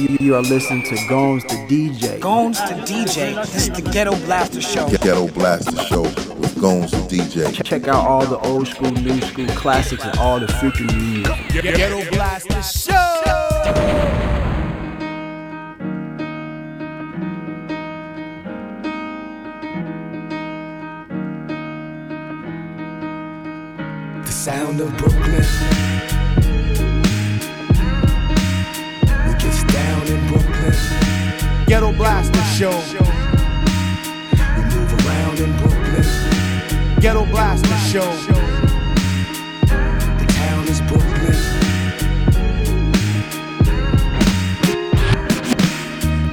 You, you are listening to Gomes the DJ. Gomes to DJ. This is the Ghetto Blaster Show. Ghetto Blaster Show with Gomes the DJ. Check out all the old school, new school classics, and all the future new music. Ghetto Blaster Show. The sound of Brooklyn. Ghetto Blaster Show. We move around in Brooklyn. Ghetto Blaster Show. The town is Brooklyn.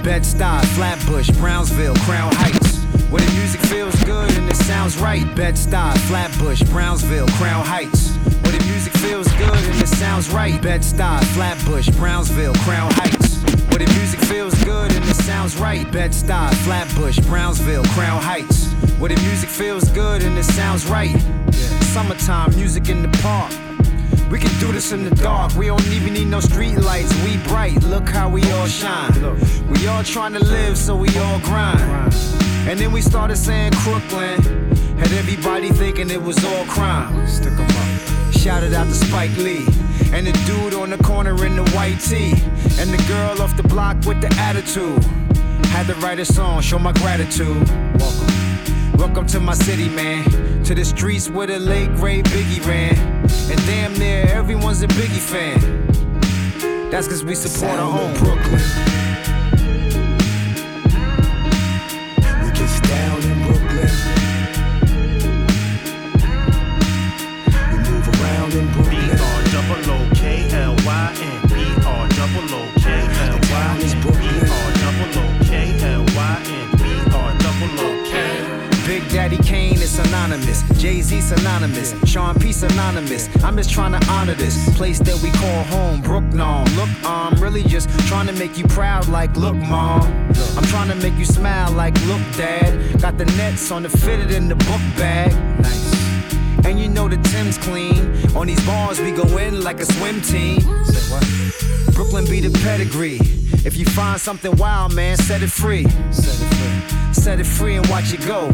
Bed-Stuy, Flatbush, Brownsville, Crown Heights. Where the music feels good and it sounds right. Bed-Stuy, Flatbush, Brownsville, Crown Heights. Where the music feels good and it sounds right. Bed-Stuy, Flatbush, Brownsville, Crown Heights. Where the music feels good and it sounds right. Bed-Stuy, Flatbush, Brownsville, Crown Heights. Where the music feels good and it sounds right. Summertime music in the park. We can do this in the dark. We don't even need no street lights. We bright. Look how we all shine. We all trying to live, so we all grind. And then we started saying Crooklyn. Had everybody thinking it was all crime. Stick 'em up. Shouted out to Spike Lee. And the dude on the corner in the white tee. And the girl off the block with the attitude. Had to write a song, show my gratitude. Welcome. Welcome to my city, man. To the streets where the late great Biggie ran. And damn near everyone's a Biggie fan. That's cause we support our Sound own of Brooklyn. Is synonymous. Jay Z synonymous. Sean P synonymous. I'm just trying to honor this place that we call home, Brooklyn. Look, I'm really just trying to make you proud, like, look, mom. I'm trying to make you smile, like, look, dad. Got the nets on the fitted in the book bag. Nice. And you know the Tim's clean. On these bars, we go in like a swim team. Brooklyn be the pedigree. If you find something wild, man, set it free. Set it free. Set it free and watch it go.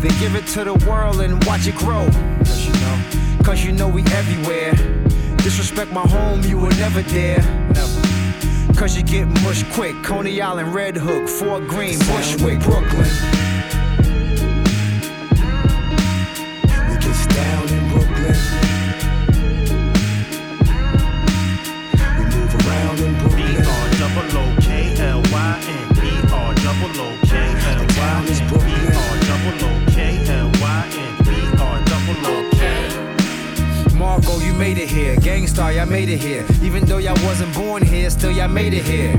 Then give it to the world and watch it grow. Cause you know, cause you know we everywhere. Disrespect my home, you will never dare. Never. Cause you get mush quick. Coney Island, Red Hook, Fort Greene, Bushwick, Brooklyn. Made it here. Gang Starr, y'all made it here. Even though y'all wasn't born here, still y'all made it here.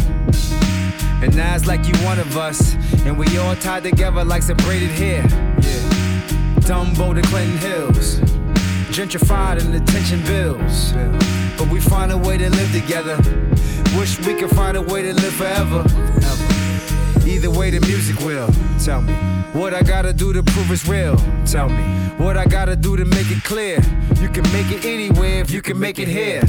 And now it's like you one of us, and we all tied together like some braided hair. Yeah. Dumbo to Clinton Hills, gentrified and attention bills. But we find a way to live together. Wish we could find a way to live forever. Either way, the music will. Tell me what I gotta do to prove it's real. Tell me what I gotta do to make it clear. You can make it anywhere if you can make it here.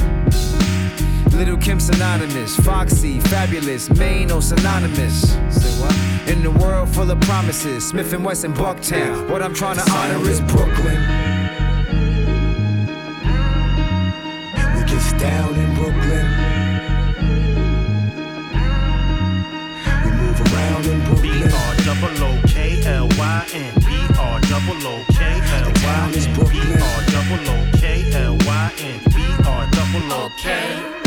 Little Kim synonymous, Foxy, Fabolous, Maine or synonymous. Say what? In the world full of promises, Smith and Wesson, Bucktown. What I'm trying to honor is Brooklyn. We gets down in Brooklyn. We move around in Brooklyn. R double O K L Y N B double O K L Y N B. R double O K L Y N B R double O K.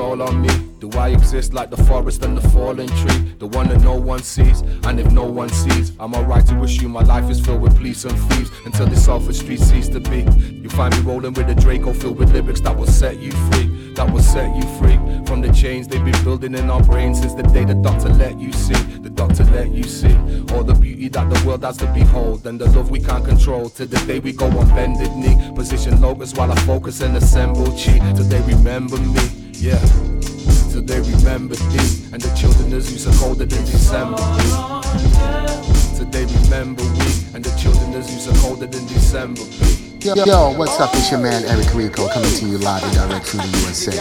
all on me, do I exist like the forest and the fallen tree? The one that no one sees, and if no one sees, I'm alright to assume my life is filled with police and thieves until this Salford street cease to be. You find me rolling with a Draco filled with lyrics that will set you free, that will set you free from the chains they've been building in our brains since the day the doctor let you see, the doctor let you see all the beauty that the world has to behold and the love we can't control. To the day we go on bended knee, position locus while I focus and assemble chi. Till they remember me, yeah. Till they remember thee and the children as used to colder than December. Be. Till they remember we and the children as used to colder than December. Be. Yo, yo, what's up? It's your man Eric Rico coming to you live and direct from the USA.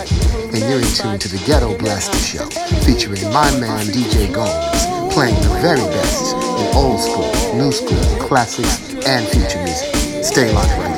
And you're in tune to the Ghetto Blaster Show, featuring my man DJ Gomes, playing the very best in old school, new school, classics, and future music. Stay locked right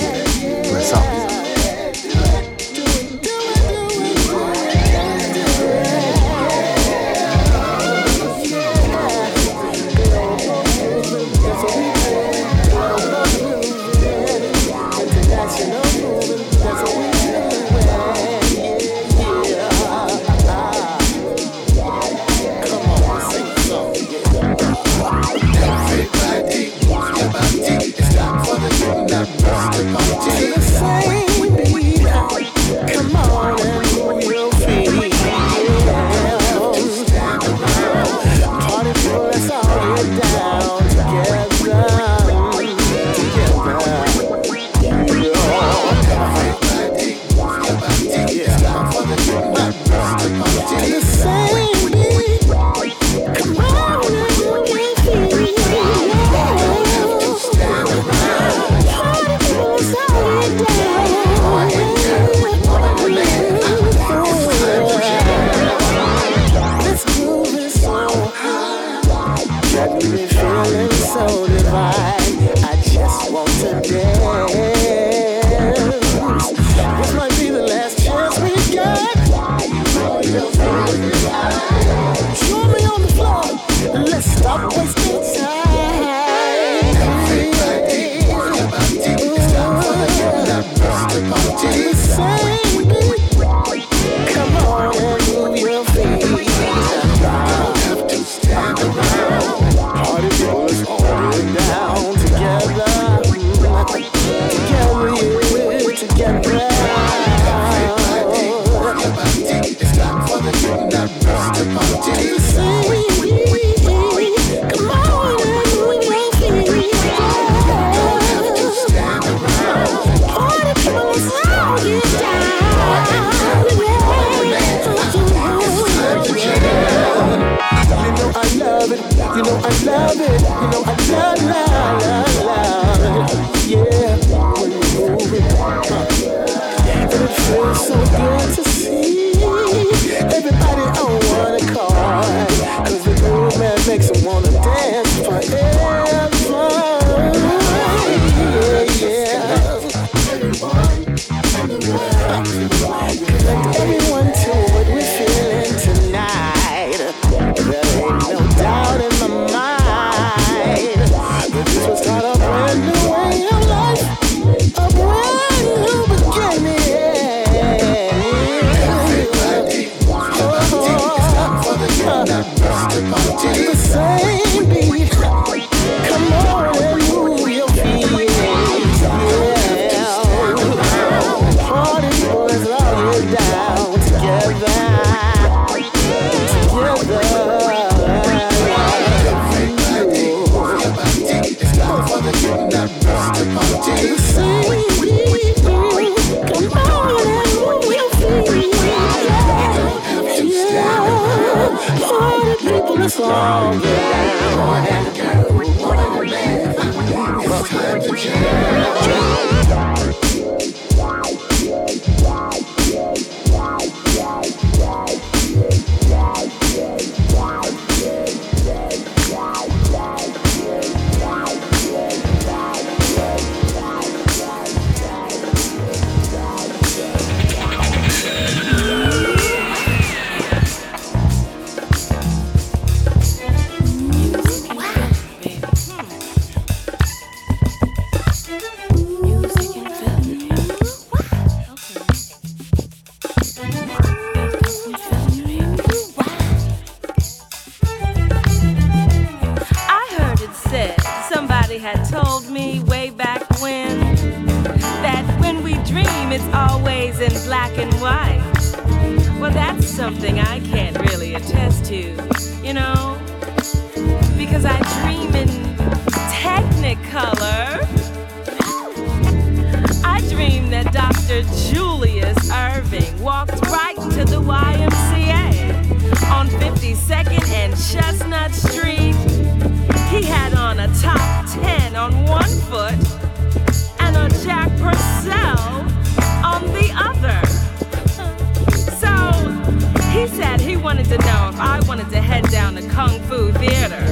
wanted to know if I wanted to head down to Kung Fu Theater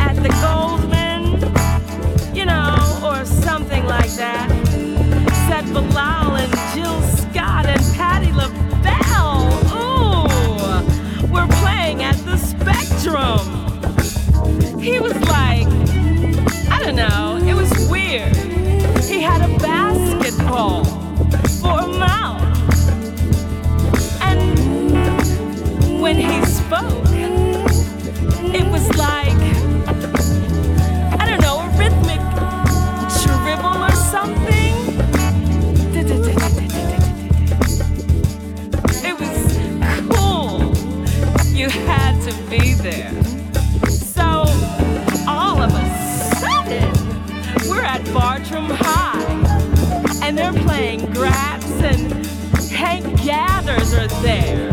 at the Goldman, you know, or something like that. Said Bilal and Jill Scott and Patti LaBelle. Ooh, we're playing at the Spectrum. He was to be there. So all of a sudden, we're at Bartram High, and they're playing Graps, and Hank Gathers are there.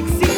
Exceeding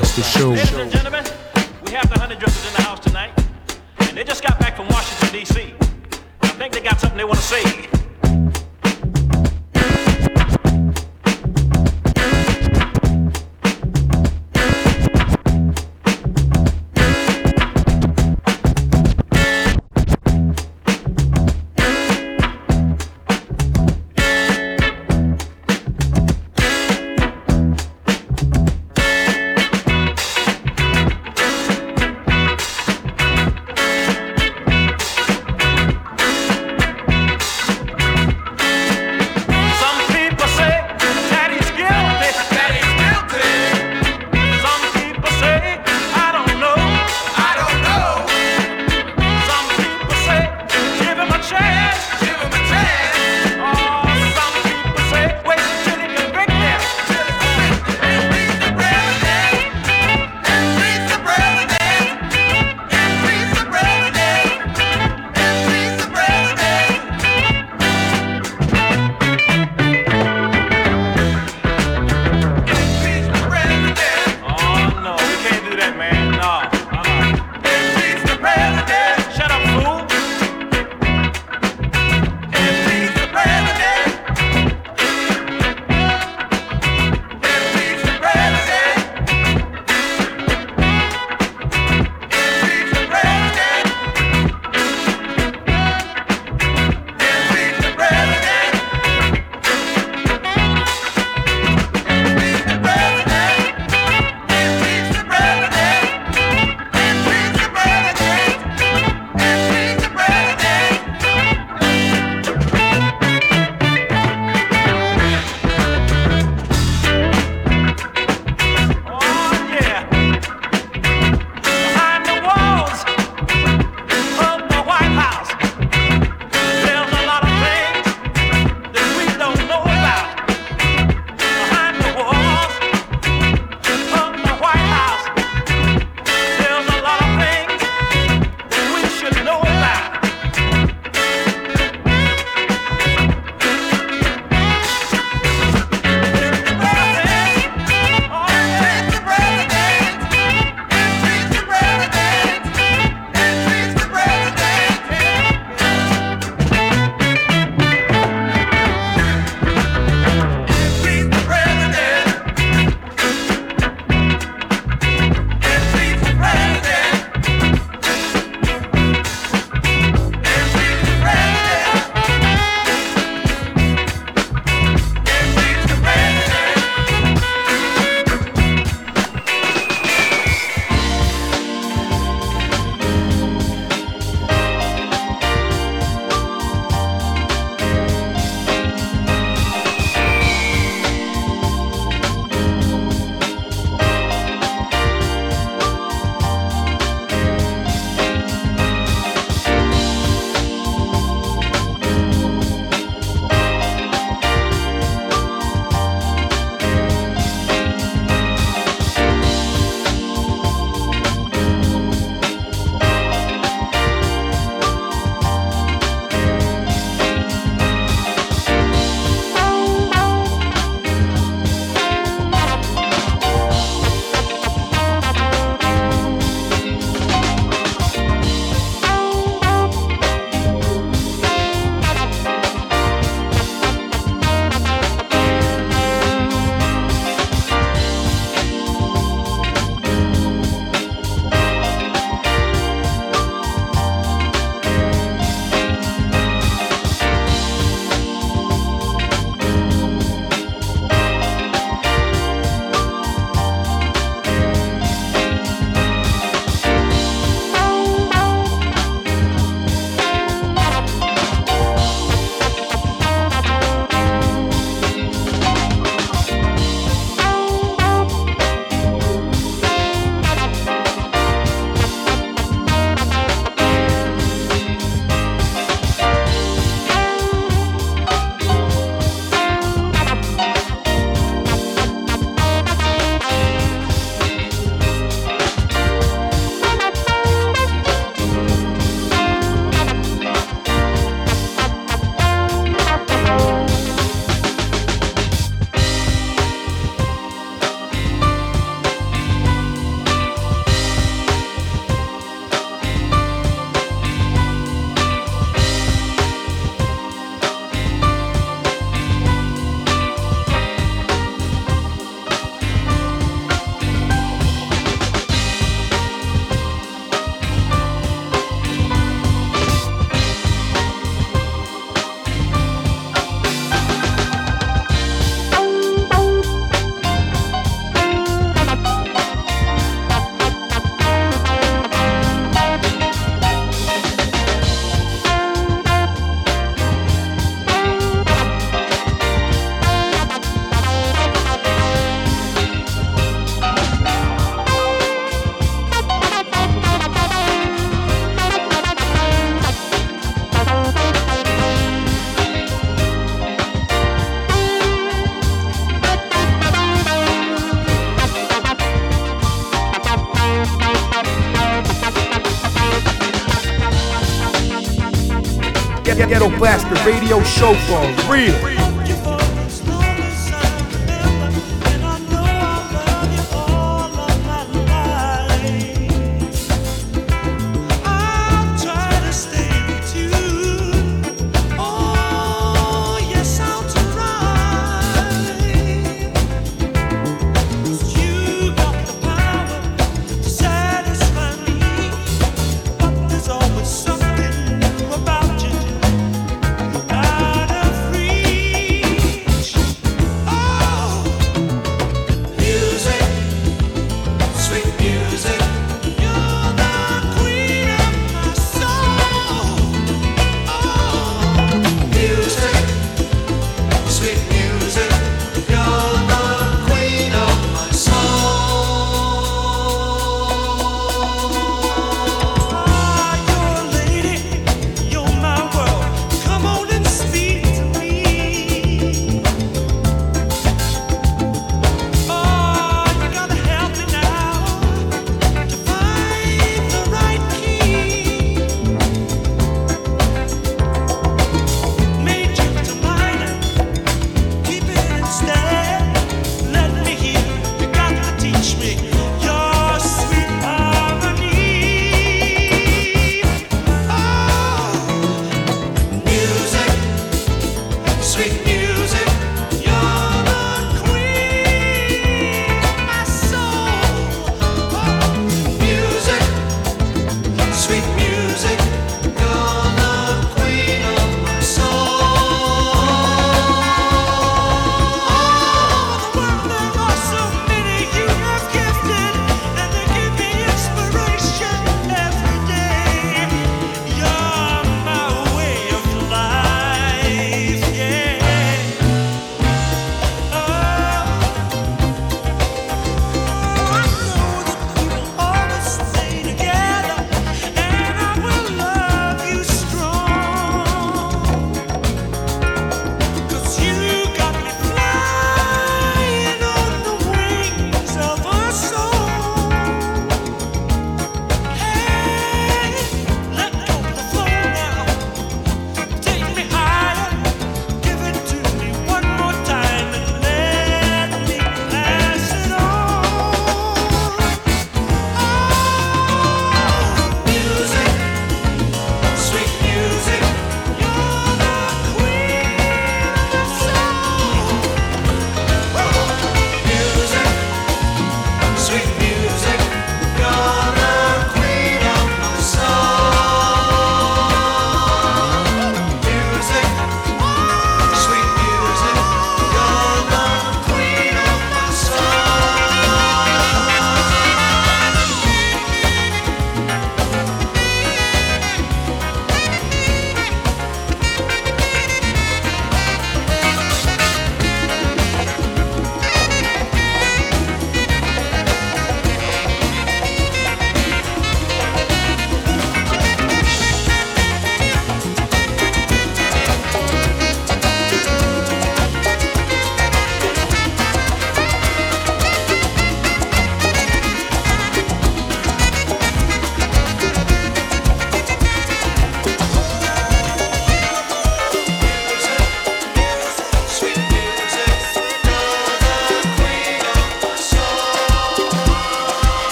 Blaster Show. Show for real.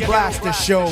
Blaster Show.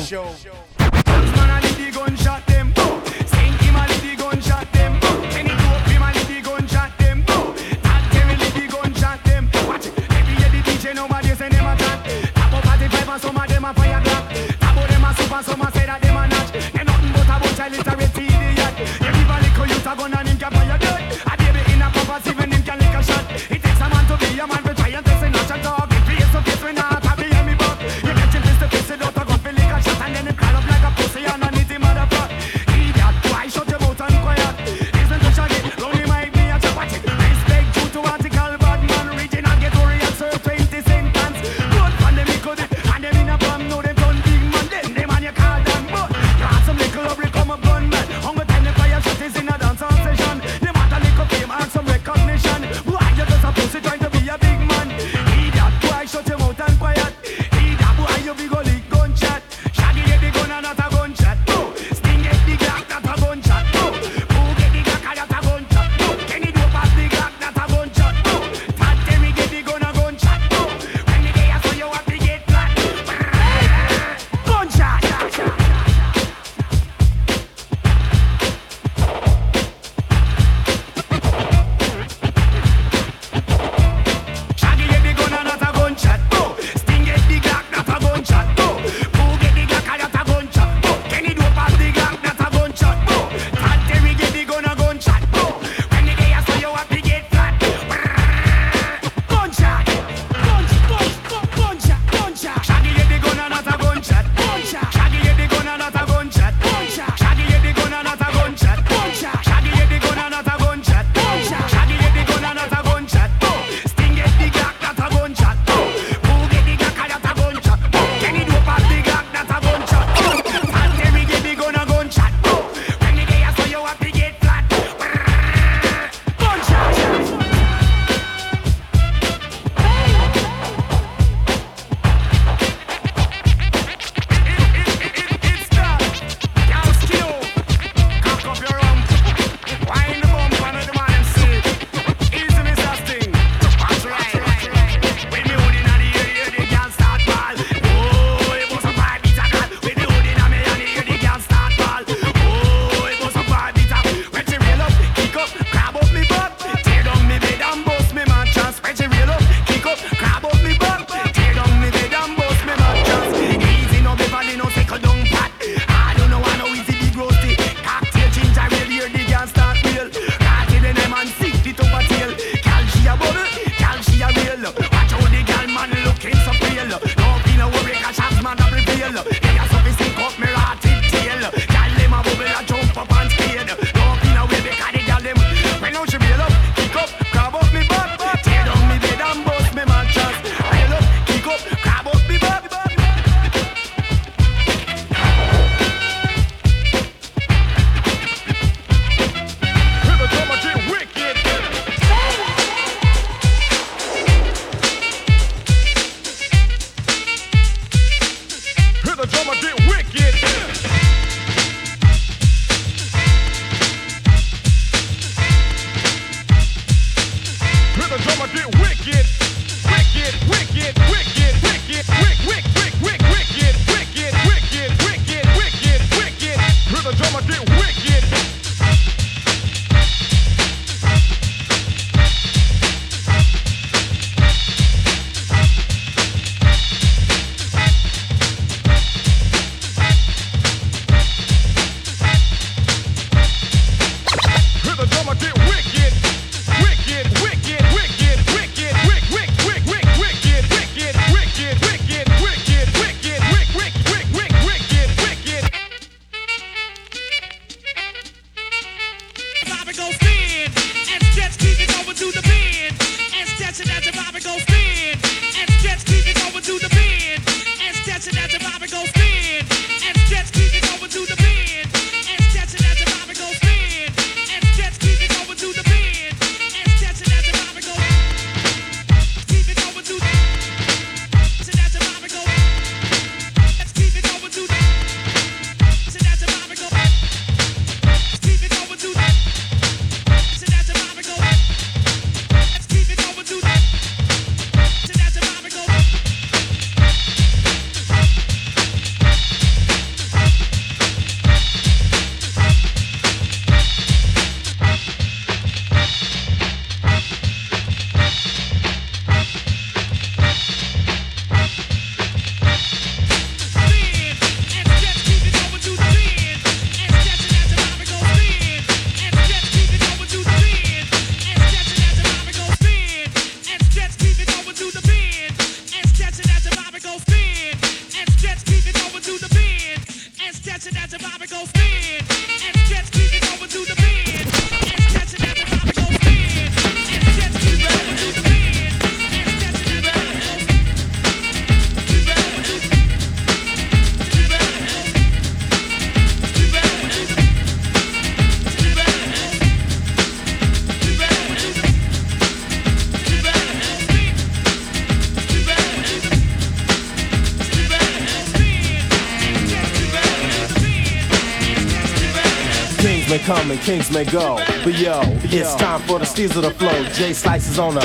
Come may go. But yo, it's time for the steals of the flow. J slices on up.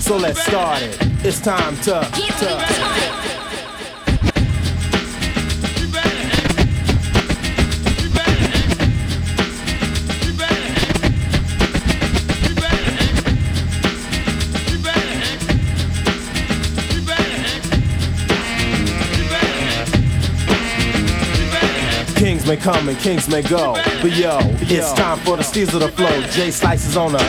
So let's start it. It's time to. to Kings may come and kings may go. But yo, it's time for the steals of the flow. J slices on up.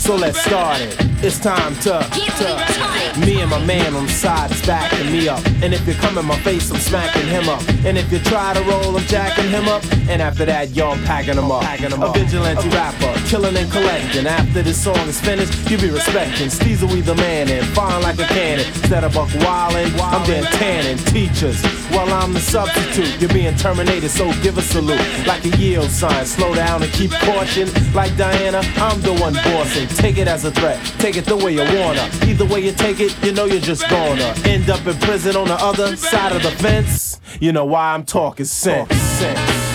So let's start it. It's time to, to. Me and my man on the side is backing me up. And if you come in my face, I'm smacking him up. And if you try to roll, I'm jacking him up. And after that, yo, I'm packing him up. A vigilante rapper, killing and collecting. After this song is finished, you be respecting. Steezer, we the man and fine like a cannon. Instead of buck wildin', I'm Dan tanning. Teachers, while I'm the substitute, you're being terminated, so give a salute. Like a yield sign, slow down and keep caution. Like Diana, I'm the one bossing. Take it as a threat, take it the way you wanna. Either way you take it, you know you're just gonna end up in prison on the other side of the fence. You know why I'm talking sense. sense.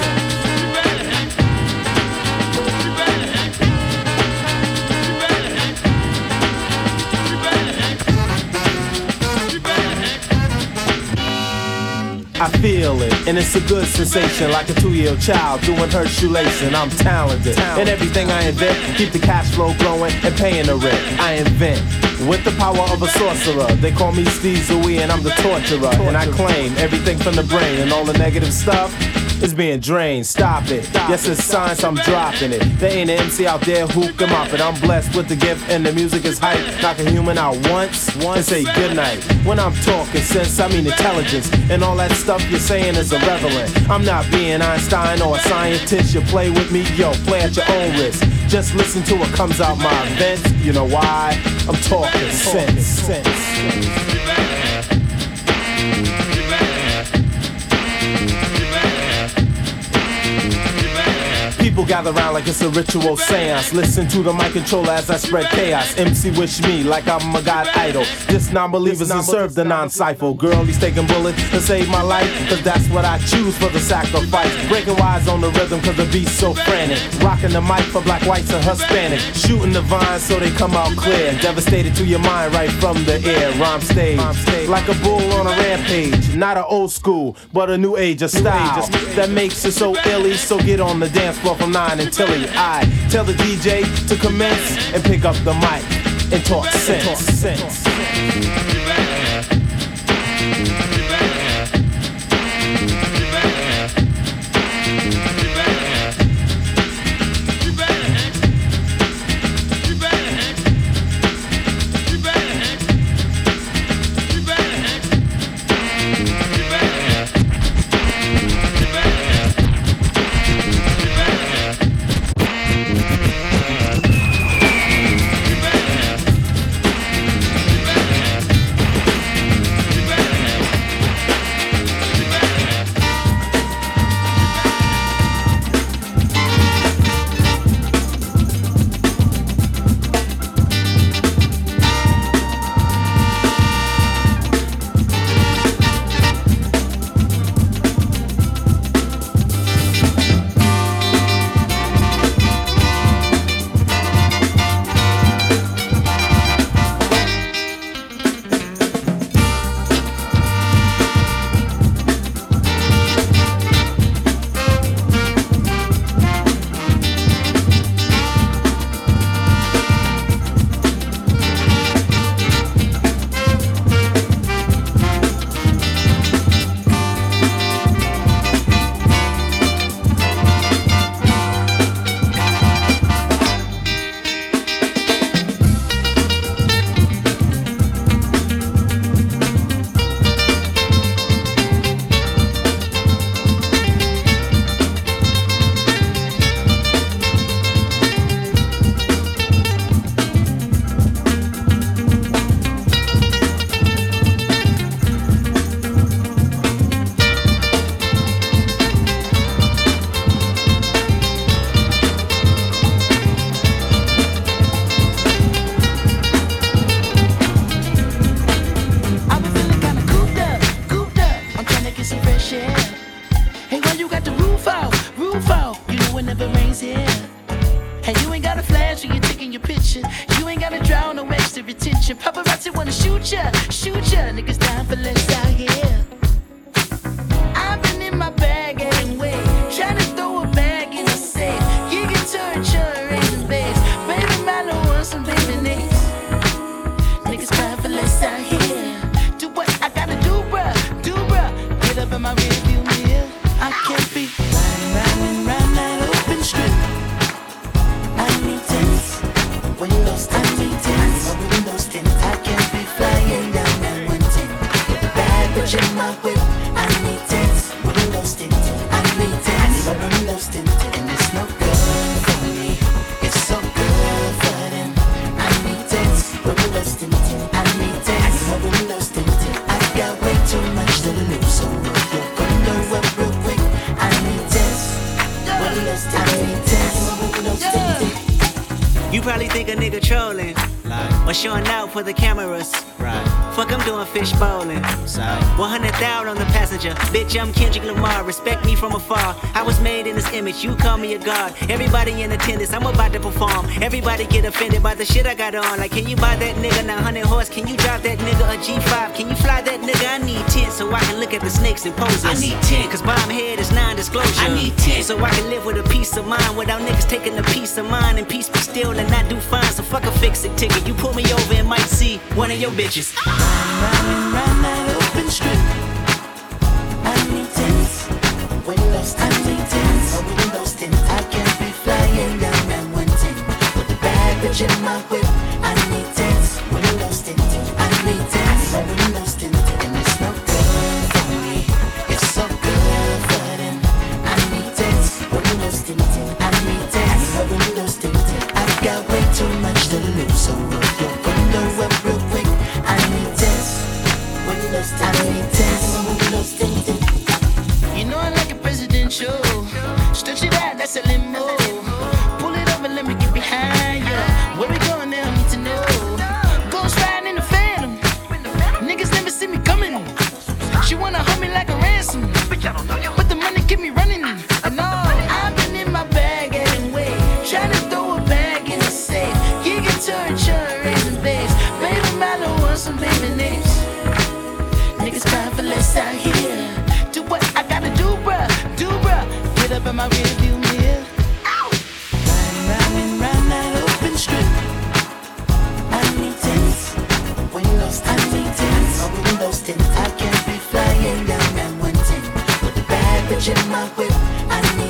I feel it, and it's a good sensation, like a two-year-old child doing her shoelacing. I'm talented, and everything I invent, keep the cash flow growing and paying the rent. I invent with the power of a sorcerer. They call me Steve Zooey, and I'm the torturer. And I claim everything from the brain and all the negative stuff is being drained. Stop it. Yes, it's science, I'm dropping it. There ain't an MC out there who can mop it. I'm blessed with the gift, and the music is hype. Knock a human out once, and say goodnight. When I'm talking sense, I mean intelligence. And all that stuff you're saying is irrelevant. I'm not being Einstein or a scientist. You play with me, yo, play at your own risk. Just listen to what comes out my vents. You know why? I'm talking sense. sense. People gather around like it's a ritual seance. Listen to the mic controller as I spread chaos. MC wish me like I'm a god idol. This non believers and serve the non cypher. Girl, he's taking bullets to save my life. Cause that's what I choose for the sacrifice. Breaking wise on the rhythm cause the beat's so frantic. Rocking the mic for black, whites, and Hispanic. Shooting the vines so they come out clear. Devastated to your mind right from the air. Rhyme stage. Like a bull on a rampage. Not an old school, but a new age of style. That makes it so illy. So get on the dance floor from 9 until I tell the DJ to commence and pick up the mic and talk sense. sending showing out for the cameras. Right. Fuck, I'm doing fish bowling. Sorry. 100,000 on the passenger. Bitch, I'm Kendrick Lamar. Respect me from afar. I was made in this image. You call me a god. Everybody in attendance. I'm about to perform. Everybody get offended by the shit I got on. Like, can you buy that nigga 900 horse? Can you drive that nigga a G5? Can you fly that nigga? I need 10 so I can look at the snakes and poses. I need 10 cause bomb head is non disclosure. I need 10 so I can live with a peace of mind without niggas taking a peace of mind. And peace be still and not do fine. So fuck a fix it ticket. You pull me over and might see one of your bitches. Run, run, run that open strip. I need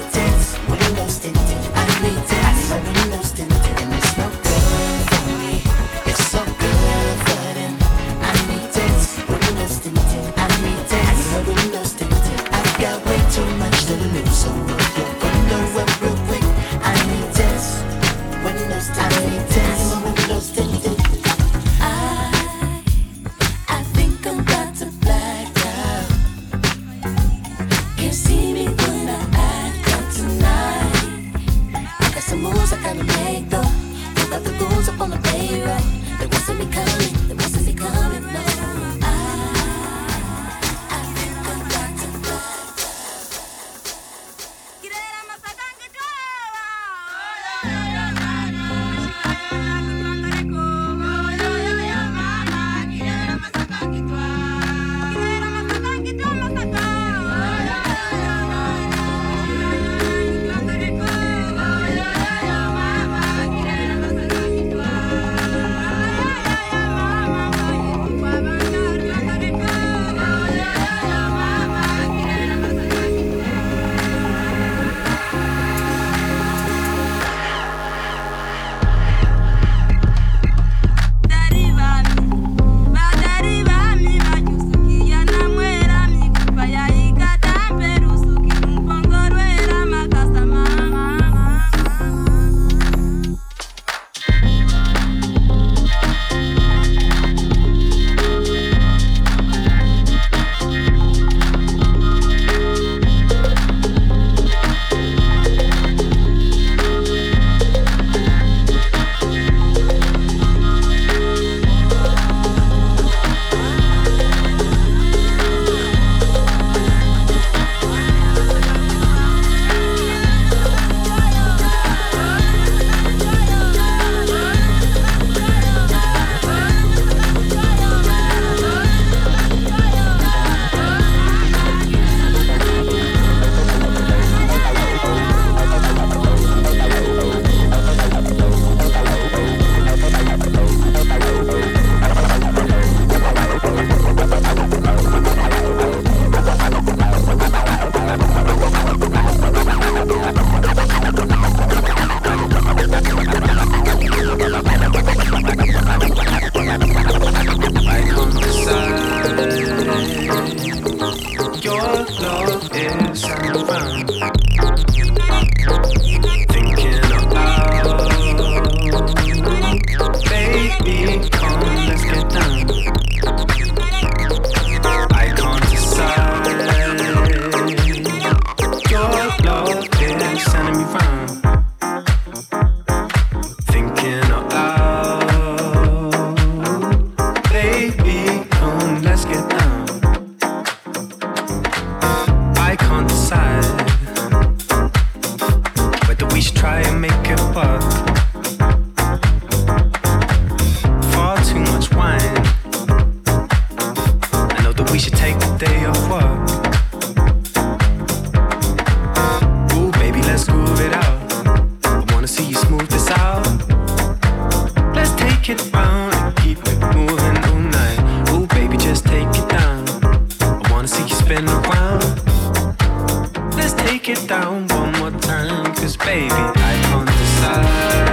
down one more time, cause baby, I can't decide.